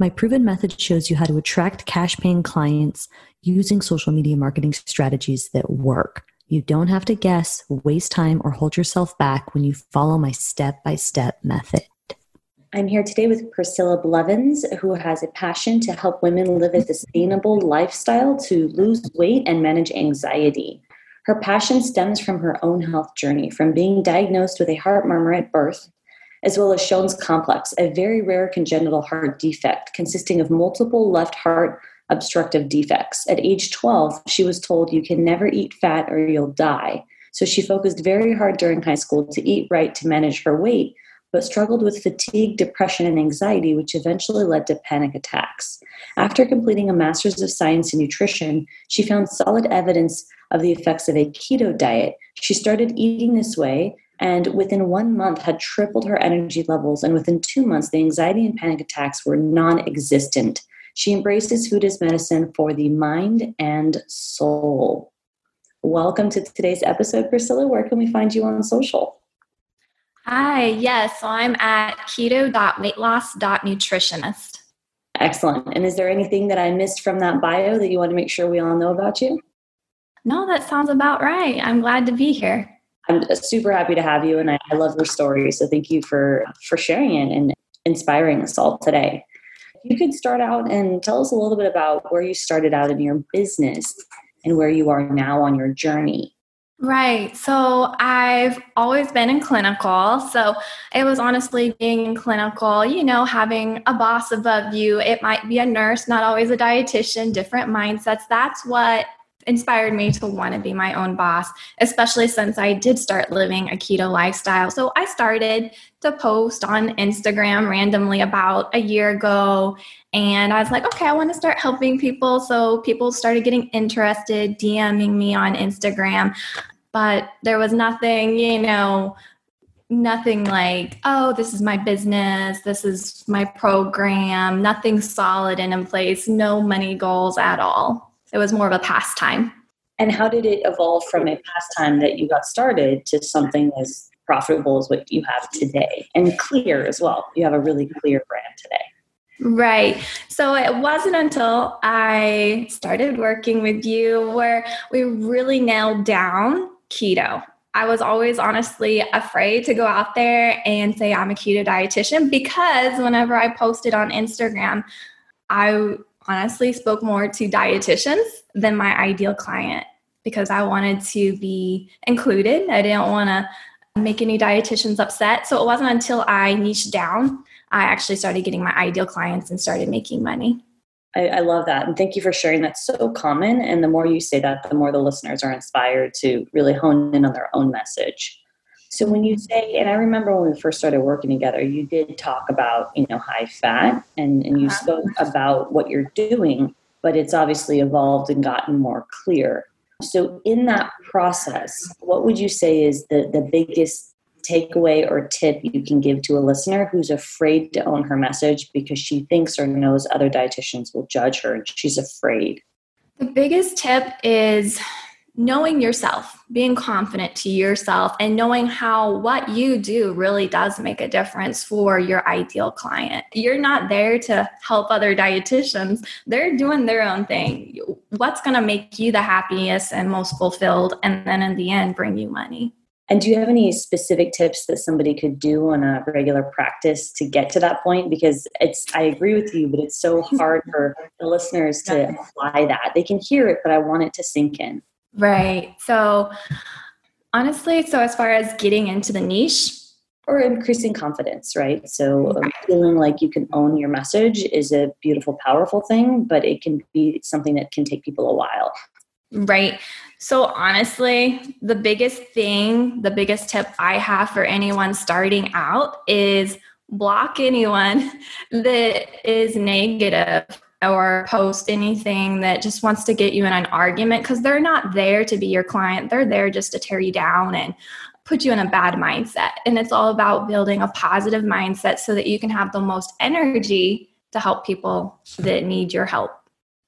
My proven method shows you how to attract cash paying clients using social media marketing strategies that work. You don't have to guess, waste time, or hold yourself back when you follow my step by step method. I'm here today with Priscilla Blevins, who has a passion to help women live a sustainable lifestyle to lose weight and manage anxiety. Her passion stems from her own health journey, from being diagnosed with a heart murmur at birth, as well as Shone's complex, a very rare congenital heart defect consisting of multiple left heart obstructive defects. At age 12, she was told you can never eat fat or you'll die. So she focused very hard during high school to eat right to manage her weight but struggled with fatigue, depression, and anxiety, which eventually led to panic attacks. After completing a master's of science in nutrition, she found solid evidence of the effects of a keto diet. She started eating this way and within one month had tripled her energy levels and within two months the anxiety and panic attacks were non-existent she embraces food as medicine for the mind and soul welcome to today's episode priscilla where can we find you on social Hi, yes. So I'm at keto.weightloss.nutritionist. Excellent. And is there anything that I missed from that bio that you want to make sure we all know about you? No, that sounds about right. I'm glad to be here. I'm super happy to have you, and I, I love your story. So thank you for for sharing it and inspiring us all today. You could start out and tell us a little bit about where you started out in your business and where you are now on your journey. Right. So I've always been in clinical. So it was honestly being in clinical, you know, having a boss above you. It might be a nurse, not always a dietitian, different mindsets. That's what inspired me to want to be my own boss, especially since I did start living a keto lifestyle. So I started to post on Instagram randomly about a year ago. And I was like, okay, I want to start helping people. So people started getting interested, DMing me on Instagram. But there was nothing, you know, nothing like, oh, this is my business, this is my program, nothing solid and in place, no money goals at all it was more of a pastime. And how did it evolve from a pastime that you got started to something as profitable as what you have today and clear as well? You have a really clear brand today. Right. So it wasn't until I started working with you where we really nailed down keto. I was always honestly afraid to go out there and say I'm a keto dietitian because whenever I posted on Instagram, I honestly spoke more to dietitians than my ideal client because I wanted to be included. I didn't want to make any dietitians upset. So it wasn't until I niched down I actually started getting my ideal clients and started making money. I, I, love that. And thank you for sharing. That's so common. And the more you say that, the more the listeners are inspired to really hone in on their own message. So when you say, and I remember when we first started working together, you did talk about, you know, high fat and, and you uh-huh. spoke about what you're doing, but it's obviously evolved and gotten more clear. So in that process, what would you say is the, the biggest takeaway or tip you can give to a listener who's afraid to own her message because she thinks or knows other dietitians will judge her and she's afraid? The biggest tip is knowing yourself, being confident to yourself, and knowing how what you do really does make a difference for your ideal client. You're not there to help other dietitians, they're doing their own thing. What's going to make you the happiest and most fulfilled, and then in the end, bring you money? And do you have any specific tips that somebody could do on a regular practice to get to that point? Because it's, I agree with you, but it's so hard for the listeners to apply that. They can hear it, but I want it to sink in. Right. So, honestly, so as far as getting into the niche, or increasing confidence, right? So, um, feeling like you can own your message is a beautiful, powerful thing, but it can be something that can take people a while. Right. So, honestly, the biggest thing, the biggest tip I have for anyone starting out is block anyone that is negative or post anything that just wants to get you in an argument because they're not there to be your client. They're there just to tear you down and put you in a bad mindset. And it's all about building a positive mindset so that you can have the most energy to help people that need your help.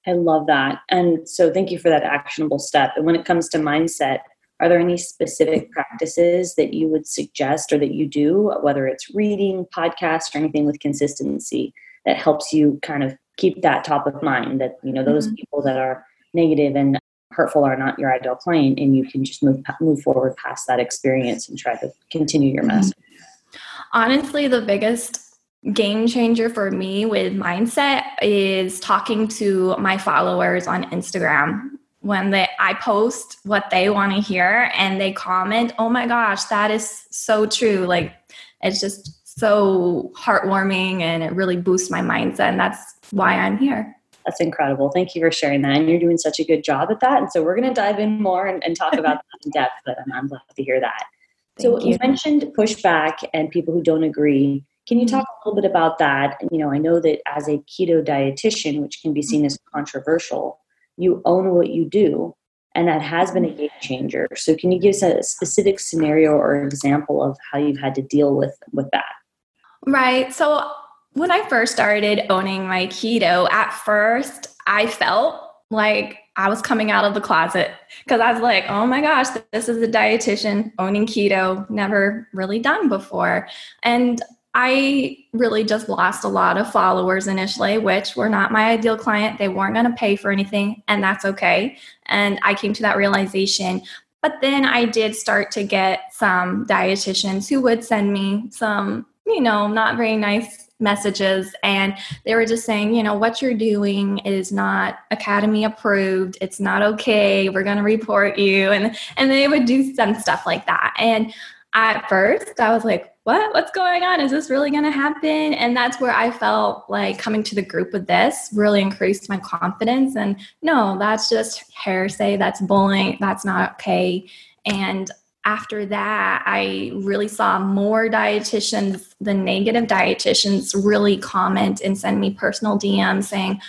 I love that. And so thank you for that actionable step. And when it comes to mindset, are there any specific practices that you would suggest or that you do, whether it's reading, podcasts, or anything with consistency that helps you kind of keep that top of mind that, you know, those mm-hmm. people that are negative and hurtful are not your ideal client and you can just move move forward past that experience and try to continue your mm-hmm. message. Honestly, the biggest game changer for me with mindset is talking to my followers on Instagram when they I post what they want to hear and they comment, "Oh my gosh, that is so true." Like it's just so heartwarming and it really boosts my mindset and that's why I'm here. That's incredible. Thank you for sharing that. And you're doing such a good job at that. And so we're going to dive in more and, and talk about that in depth, but I'm, I'm glad to hear that. Thank so you. you mentioned pushback and people who don't agree. Can you mm-hmm. talk a little bit about that? You know, I know that as a keto dietitian, which can be seen mm-hmm. as controversial, you own what you do, and that has been a mm-hmm. game changer. So, can you give us a specific scenario or example of how you've had to deal with with that? Right. So, when I first started owning my keto, at first I felt like I was coming out of the closet because I was like, oh my gosh, this is a dietitian owning keto, never really done before. And I really just lost a lot of followers initially, which were not my ideal client. They weren't going to pay for anything, and that's okay. And I came to that realization. But then I did start to get some dietitians who would send me some, you know, not very nice messages. And they were just saying you know what you're doing is not academy approved. It's not okay. We're going to report you. And and they would do some stuff like that. And at first i was like what? What's going on? Is this really going to happen? And that's where i felt like coming to the group with this really increased my confidence. And no that's just hearsay. That's bullying. That's not okay. And after that i really saw more dietitians the negative dietitians really comment and send me personal dms saying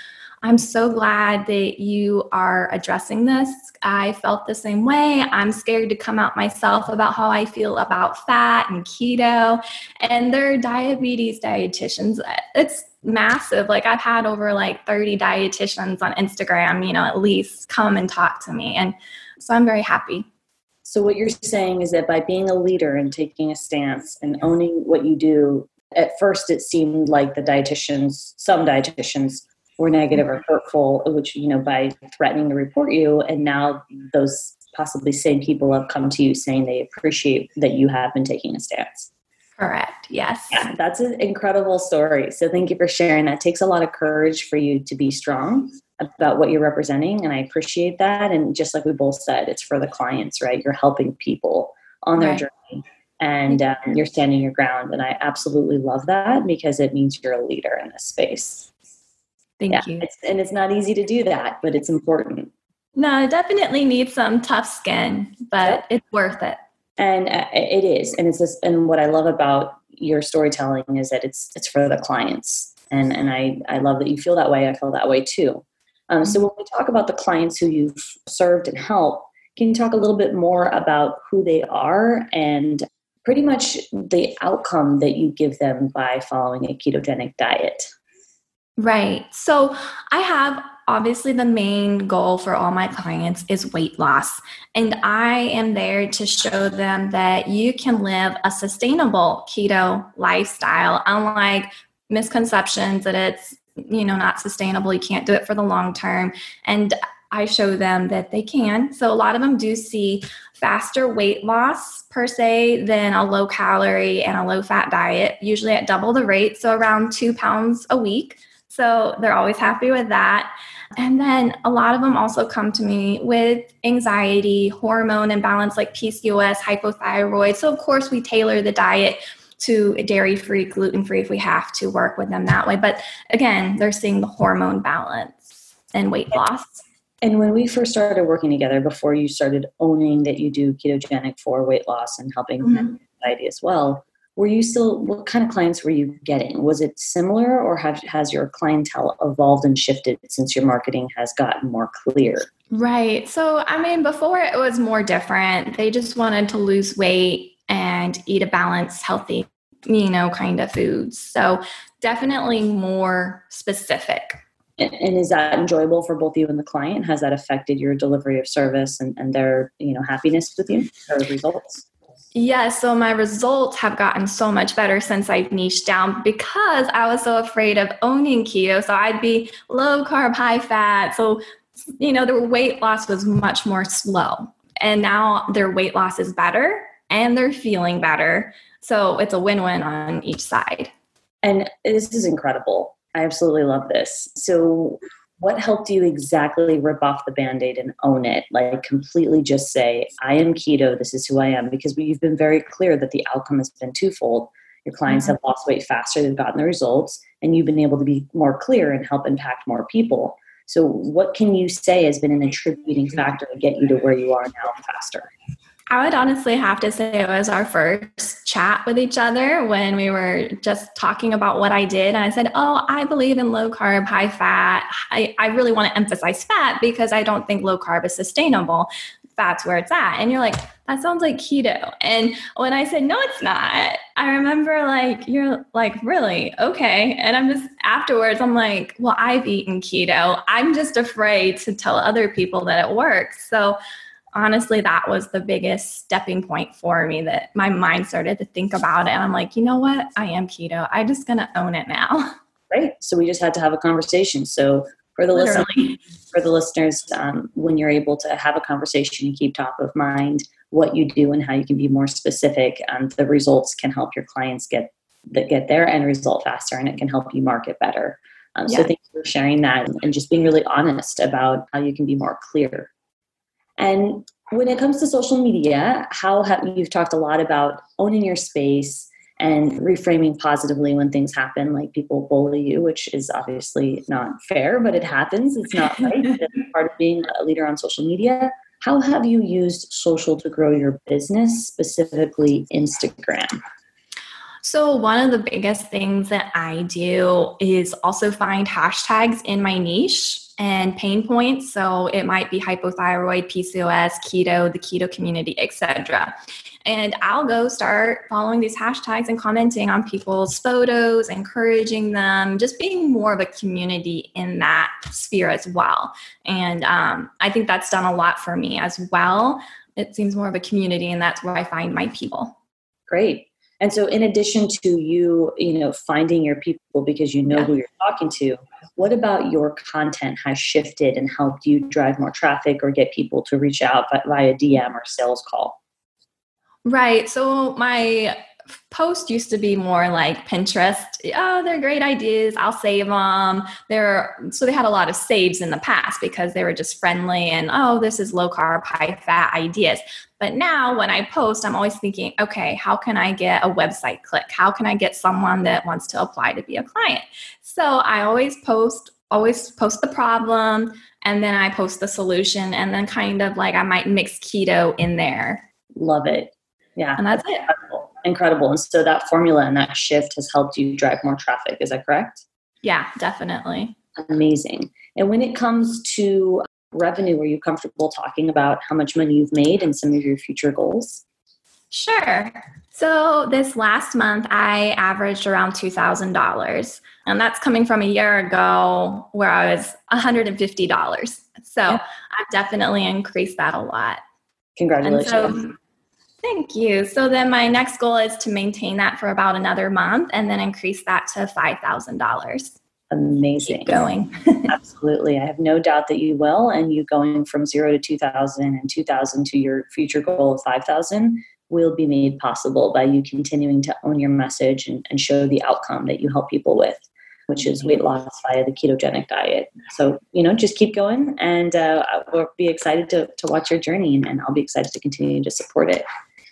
I'm so glad that you are addressing this. I felt the same way. I'm scared to come out myself about how I feel about fat and keto. And they're diabetes dietitians. It's massive. Like I've had over like 30 dietitians on Instagram, you know, at least come and talk to me. And so I'm very happy. So what you're saying is that by being a leader and taking a stance and owning what you do, at first it seemed like the dietitians, some dietitians were negative or mm-hmm. hurtful, which, you know, by threatening to report you. And now those possibly same people have come to you saying they appreciate that you have been taking a stance. Correct. Yes. Yeah, that's an incredible story. So thank you for sharing. That takes a lot of courage for you to be strong about what you're representing. And I appreciate that. And just like we both said, it's for the clients, right? You're helping people on their right. journey and um, you're standing your ground. And I absolutely love that because it means you're a leader in this space. Thank yeah, you. It's, and it's not easy to do that, but it's important. No, it definitely needs some tough skin, but it's worth it. And uh, it is, and it's this. And what I love about your storytelling is that it's it's for the clients, and and I I love that you feel that way. I feel that way too. Um, so mm-hmm. when we talk about the clients who you've served and helped, can you talk a little bit more about who they are and pretty much the outcome that you give them by following a ketogenic diet? Right. So I have obviously the main goal for all my clients is weight loss. And I am there to show them that you can live a sustainable keto lifestyle, unlike misconceptions that it's you know not sustainable you can't do it for the long term and i show them that they can so a lot of them do see faster weight loss per se than a low calorie and a low fat diet usually at double the rate so around two pounds a week so they're always happy with that. And then a lot of them also come to me with anxiety, hormone imbalance like PCOS, hypothyroid. So, of course, we tailor the diet to dairy free, gluten free if we have to work with them that way. But again, they're seeing the hormone balance and weight loss. And when we first started working together, before you started owning that you do ketogenic for weight loss and helping mm-hmm. anxiety as well, were you still what kind of clients were you getting was it similar or have, has your clientele evolved and shifted since your marketing has gotten more clear right so i mean before it was more different they just wanted to lose weight and eat a balanced healthy you know kind of foods so definitely more specific and is that enjoyable for both you and the client has that affected your delivery of service and, and their you know happiness with you or results yeah, so my results have gotten so much better since I've niched down because I was so afraid of owning keto. So I'd be low carb, high fat. So, you know, their weight loss was much more slow. And now their weight loss is better and they're feeling better. So it's a win win on each side. And this is incredible. I absolutely love this. So, what helped you exactly rip off the band-aid and own it like completely just say i am keto this is who i am because you've been very clear that the outcome has been twofold your clients mm-hmm. have lost weight faster they've gotten the results and you've been able to be more clear and help impact more people so what can you say has been an attributing factor to get you to where you are now faster I would honestly have to say it was our first chat with each other when we were just talking about what I did. And I said, Oh, I believe in low carb, high fat. I, I really want to emphasize fat because I don't think low carb is sustainable. Fat's where it's at. And you're like, That sounds like keto. And when I said, No, it's not, I remember like, You're like, Really? Okay. And I'm just afterwards, I'm like, Well, I've eaten keto. I'm just afraid to tell other people that it works. So, honestly, that was the biggest stepping point for me that my mind started to think about it. And I'm like, you know what? I am keto. I'm just going to own it now. Right. So we just had to have a conversation. So for the listeners, for the listeners, um, when you're able to have a conversation and keep top of mind what you do and how you can be more specific, um, the results can help your clients get that get their end result faster, and it can help you market better. Um, yeah. So thank you for sharing that and just being really honest about how you can be more clear and when it comes to social media, how have you've talked a lot about owning your space and reframing positively when things happen, like people bully you, which is obviously not fair, but it happens. It's not right. it's part of being a leader on social media. How have you used social to grow your business, specifically Instagram? So, one of the biggest things that I do is also find hashtags in my niche and pain points. So it might be hypothyroid, PCOS, keto, the keto community, etc. And I'll go start following these hashtags and commenting on people's photos, encouraging them, just being more of a community in that sphere as well. And um, I think that's done a lot for me as well. It seems more of a community, and that's where I find my people. Great. And so, in addition to you, you know, finding your people because you know yeah. who you're talking to, what about your content has shifted and helped you drive more traffic or get people to reach out via DM or sales call? Right. So my post used to be more like Pinterest. Oh, they're great ideas. I'll save them. They're so they had a lot of saves in the past because they were just friendly and oh, this is low carb, high fat ideas. But now when I post, I'm always thinking, okay, how can I get a website click? How can I get someone that wants to apply to be a client? So I always post always post the problem and then I post the solution and then kind of like I might mix keto in there. Love it. Yeah. And that's it incredible. And so that formula and that shift has helped you drive more traffic. Is that correct? Yeah, definitely. Amazing. And when it comes to revenue, are you comfortable talking about how much money you've made and some of your future goals? Sure. So this last month, I averaged around $2,000. And that's coming from a year ago where I was $150. So yeah. I've definitely increased that a lot. Congratulations. So, Thank you. So then my next goal is to maintain that for about another month and then increase that to $5,000. Amazing. Keep going. Absolutely. I have no doubt that you will. And you going from zero to 2000 and 2000 to your future goal of 5000 will be made possible by you continuing to own your message and, and show the outcome that you help people with which is weight loss via the ketogenic diet. So, you know, just keep going and uh, we'll be excited to, to watch your journey and, and I'll be excited to continue to support it.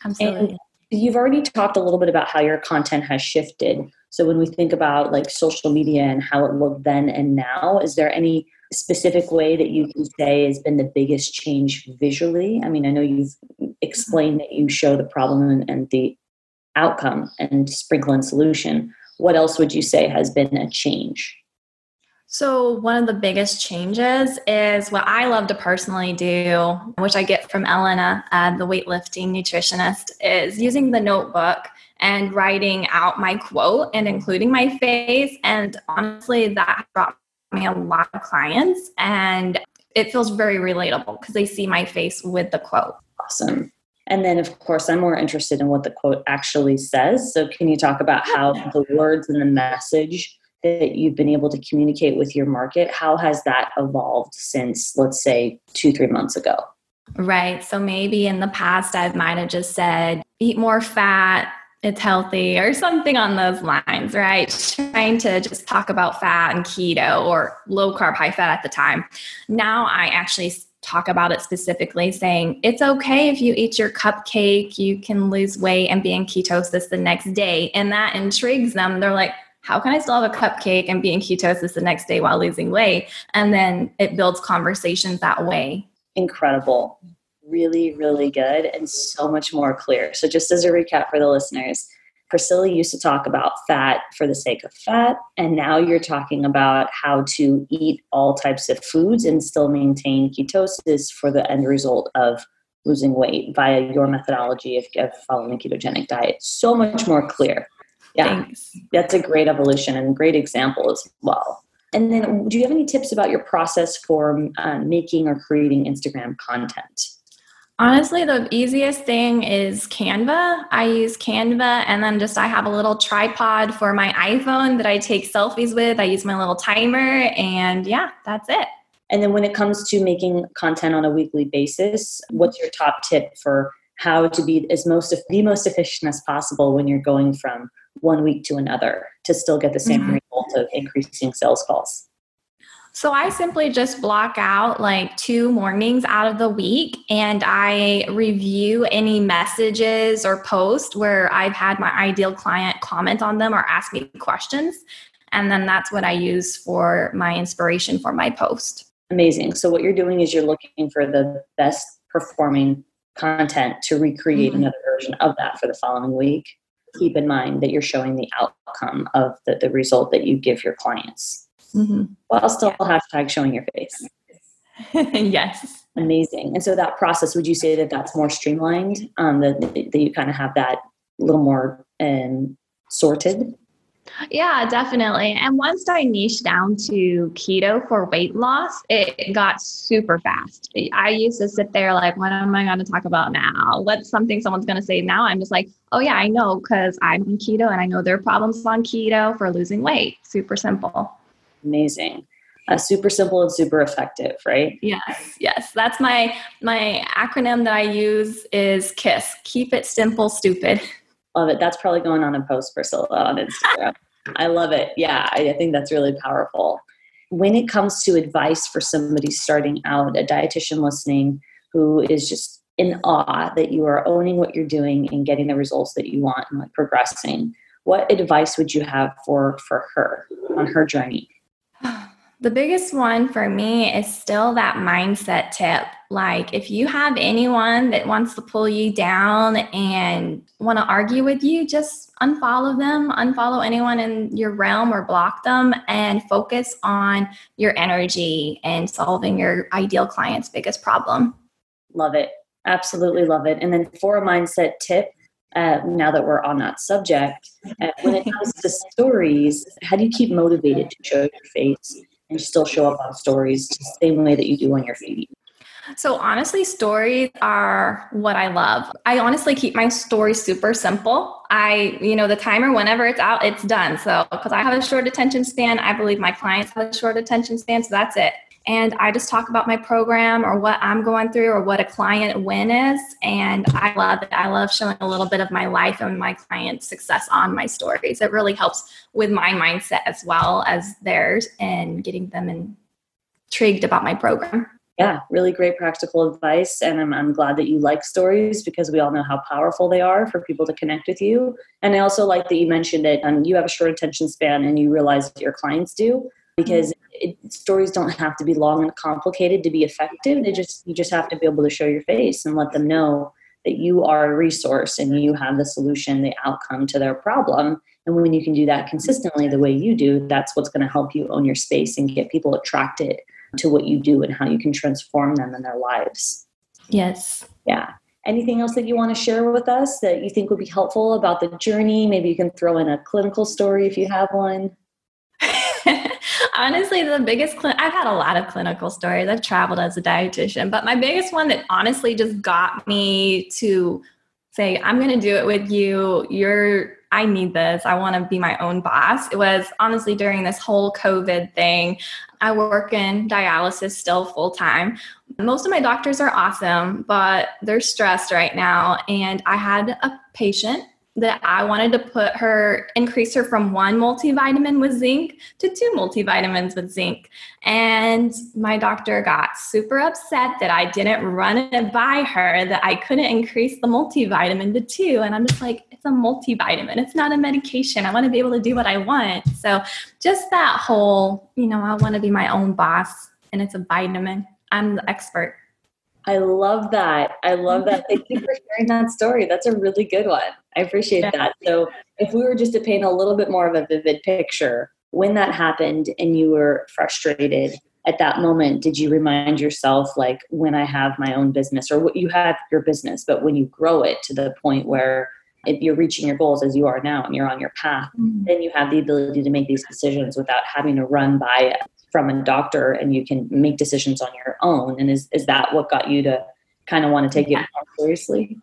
Absolutely. And you've already talked a little bit about how your content has shifted. So when we think about like social media and how it looked then and now, is there any specific way that you can say has been the biggest change visually? I mean, I know you've explained that you show the problem and, and the outcome and sprinkle in solution. What else would you say has been a change? So, one of the biggest changes is what I love to personally do, which I get from Elena, uh, the weightlifting nutritionist, is using the notebook and writing out my quote and including my face. And honestly, that brought me a lot of clients and it feels very relatable because they see my face with the quote. Awesome. And then, of course, I'm more interested in what the quote actually says. So, can you talk about how the words and the message that you've been able to communicate with your market, how has that evolved since, let's say, two, three months ago? Right. So maybe in the past, I might have just said, eat more fat, it's healthy, or something on those lines, right? Trying to just talk about fat and keto or low carb, high fat at the time. Now I actually talk about it specifically, saying it's okay if you eat your cupcake, you can lose weight and be in ketosis the next day. And that intrigues them. They're like, how can I still have a cupcake and be in ketosis the next day while losing weight? And then it builds conversations that way. Incredible. Really, really good and so much more clear. So, just as a recap for the listeners, Priscilla used to talk about fat for the sake of fat, and now you're talking about how to eat all types of foods and still maintain ketosis for the end result of losing weight via your methodology of, of following a ketogenic diet. So much more clear. Yeah, Thanks. that's a great evolution and great example as well. And then, do you have any tips about your process for uh, making or creating Instagram content? Honestly, the easiest thing is Canva. I use Canva and then just I have a little tripod for my iPhone that I take selfies with. I use my little timer and yeah, that's it. And then when it comes to making content on a weekly basis, what's your top tip for how to be as most the most efficient as possible when you're going from one week to another to still get the same mm-hmm. result of increasing sales calls? So I simply just block out like two mornings out of the week and I review any messages or posts where I've had my ideal client comment on them or ask me questions. And then that's what I use for my inspiration for my post. Amazing. So what you're doing is you're looking for the best performing content to recreate mm-hmm. another version of that for the following week keep in mind that you're showing the outcome of the, the result that you give your clients mm-hmm. while still yeah. hashtag showing your face. yes. Amazing. And so that process, would you say that that's more streamlined, um, that, that you kind of have that a little more um, sorted? Yeah, definitely. And once I niched down to keto for weight loss, it got super fast. I used to sit there like, what am I going to talk about now? What's something someone's going to say now? I'm just like, oh, yeah, I know because I'm on keto and I know there are problems on keto for losing weight. Super simple. Amazing. Uh, super simple and super effective, right? Yes, yes. That's my my acronym that I use is KISS. Keep it simple, stupid. Love it. That's probably going on a post, Priscilla, on Instagram. I love it. Yeah, I, I think that's really powerful. When it comes to advice for somebody starting out, a dietitian listening who is just in awe that you are owning what you're doing and getting the results that you want and like progressing, what advice would you have for for her on her journey? The biggest one for me is still that mindset tip. Like, if you have anyone that wants to pull you down and want to argue with you, just unfollow them, unfollow anyone in your realm or block them, and focus on your energy and solving your ideal client's biggest problem. Love it. Absolutely love it. And then, for a mindset tip, uh, now that we're on that subject, uh, when it comes to stories, how do you keep motivated to show your face and still show up on stories the same way that you do on your feed? So honestly, stories are what I love. I honestly keep my stories super simple. I, you know, the timer, whenever it's out, it's done. So because I have a short attention span, I believe my clients have a short attention span. So that's it and I just talk about my program or what I'm going through or what a client win is. And I love it. I love showing a little bit of my life and my client's success on my stories. It really helps with my mindset as well as theirs and getting them intrigued about my program. Yeah, really great practical advice. And I'm, I'm glad that you like stories because we all know how powerful they are for people to connect with you. And I also like that you mentioned it and um, you have a short attention span and you realize that your clients do because it, stories don't have to be long and complicated to be effective. They just you just have to be able to show your face and let them know that that you are a resource and you have the solution, the outcome to their problem. And when you can do that consistently the way you do, that's what's going to help you own your space and get people attracted to what you do and how you can transform them in their lives. Yes. Yeah. Anything else that you want to share with us that you think would be helpful about the journey? Maybe you can throw in a clinical story if you have one. Honestly, the biggest, I've had a lot of clinical stories. I've traveled as a dietitian, but my biggest one that honestly just got me to say, I'm going to do it with you. You're, I need this. I want to be my own boss. It was honestly during this whole COVID thing. I work in dialysis still full time. Most of my doctors are awesome, but they're stressed right now. And I had a patient that I wanted to put her, increase her from one multivitamin with zinc to two multivitamins with zinc. And my doctor got super upset that I didn't run it by her, that I couldn't increase the multivitamin to two. And I'm just like, it's a multivitamin, it's not a medication. I want to be able to do what I want. So just that whole, you know, I want to be my own boss and it's a vitamin. I'm the expert. I love that. I love that. Thank you for sharing that story. That's a really good one. I appreciate yeah. that. So, if we were just to paint a little bit more of a vivid picture, when that happened and you were frustrated at that moment, did you remind yourself, like, when I have my own business, or what you have your business, but when you grow it to the point where if you're reaching your goals as you are now and you're on your path, mm-hmm. then you have the ability to make these decisions without having to run by from a doctor and you can make decisions on your own. And is, is that what got you to kind of want to take yeah. it more seriously?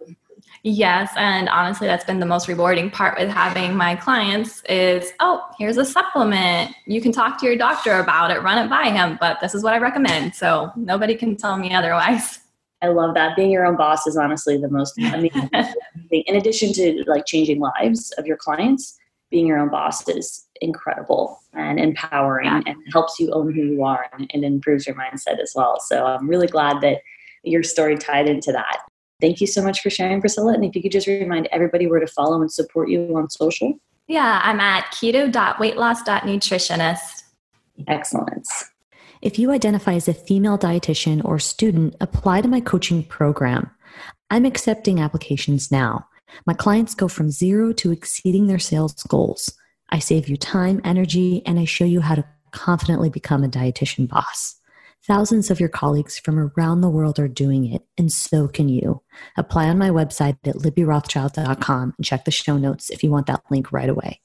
Yes, and honestly, that's been the most rewarding part with having my clients is, oh, here's a supplement. You can talk to your doctor about it, run it by him, but this is what I recommend. So nobody can tell me otherwise. I love that. Being your own boss is honestly the most amazing thing. In addition to like changing lives of your clients, being your own boss is incredible and empowering yeah. and helps you own who you are and, and improves your mindset as well. So I'm really glad that your story tied into that. Thank you so much for sharing, Priscilla. And if you could just remind everybody where to follow and support you on social. Yeah, I'm at keto.weightloss.nutritionist. Excellent. If you identify as a female dietitian or student, apply to my coaching program. I'm accepting applications now. My clients go from zero to exceeding their sales goals. I save you time, energy, and I show you how to confidently become a dietitian boss. Thousands of your colleagues from around the world are doing it, and so can you. Apply on my website at libbyrothschild.com and check the show notes if you want that link right away.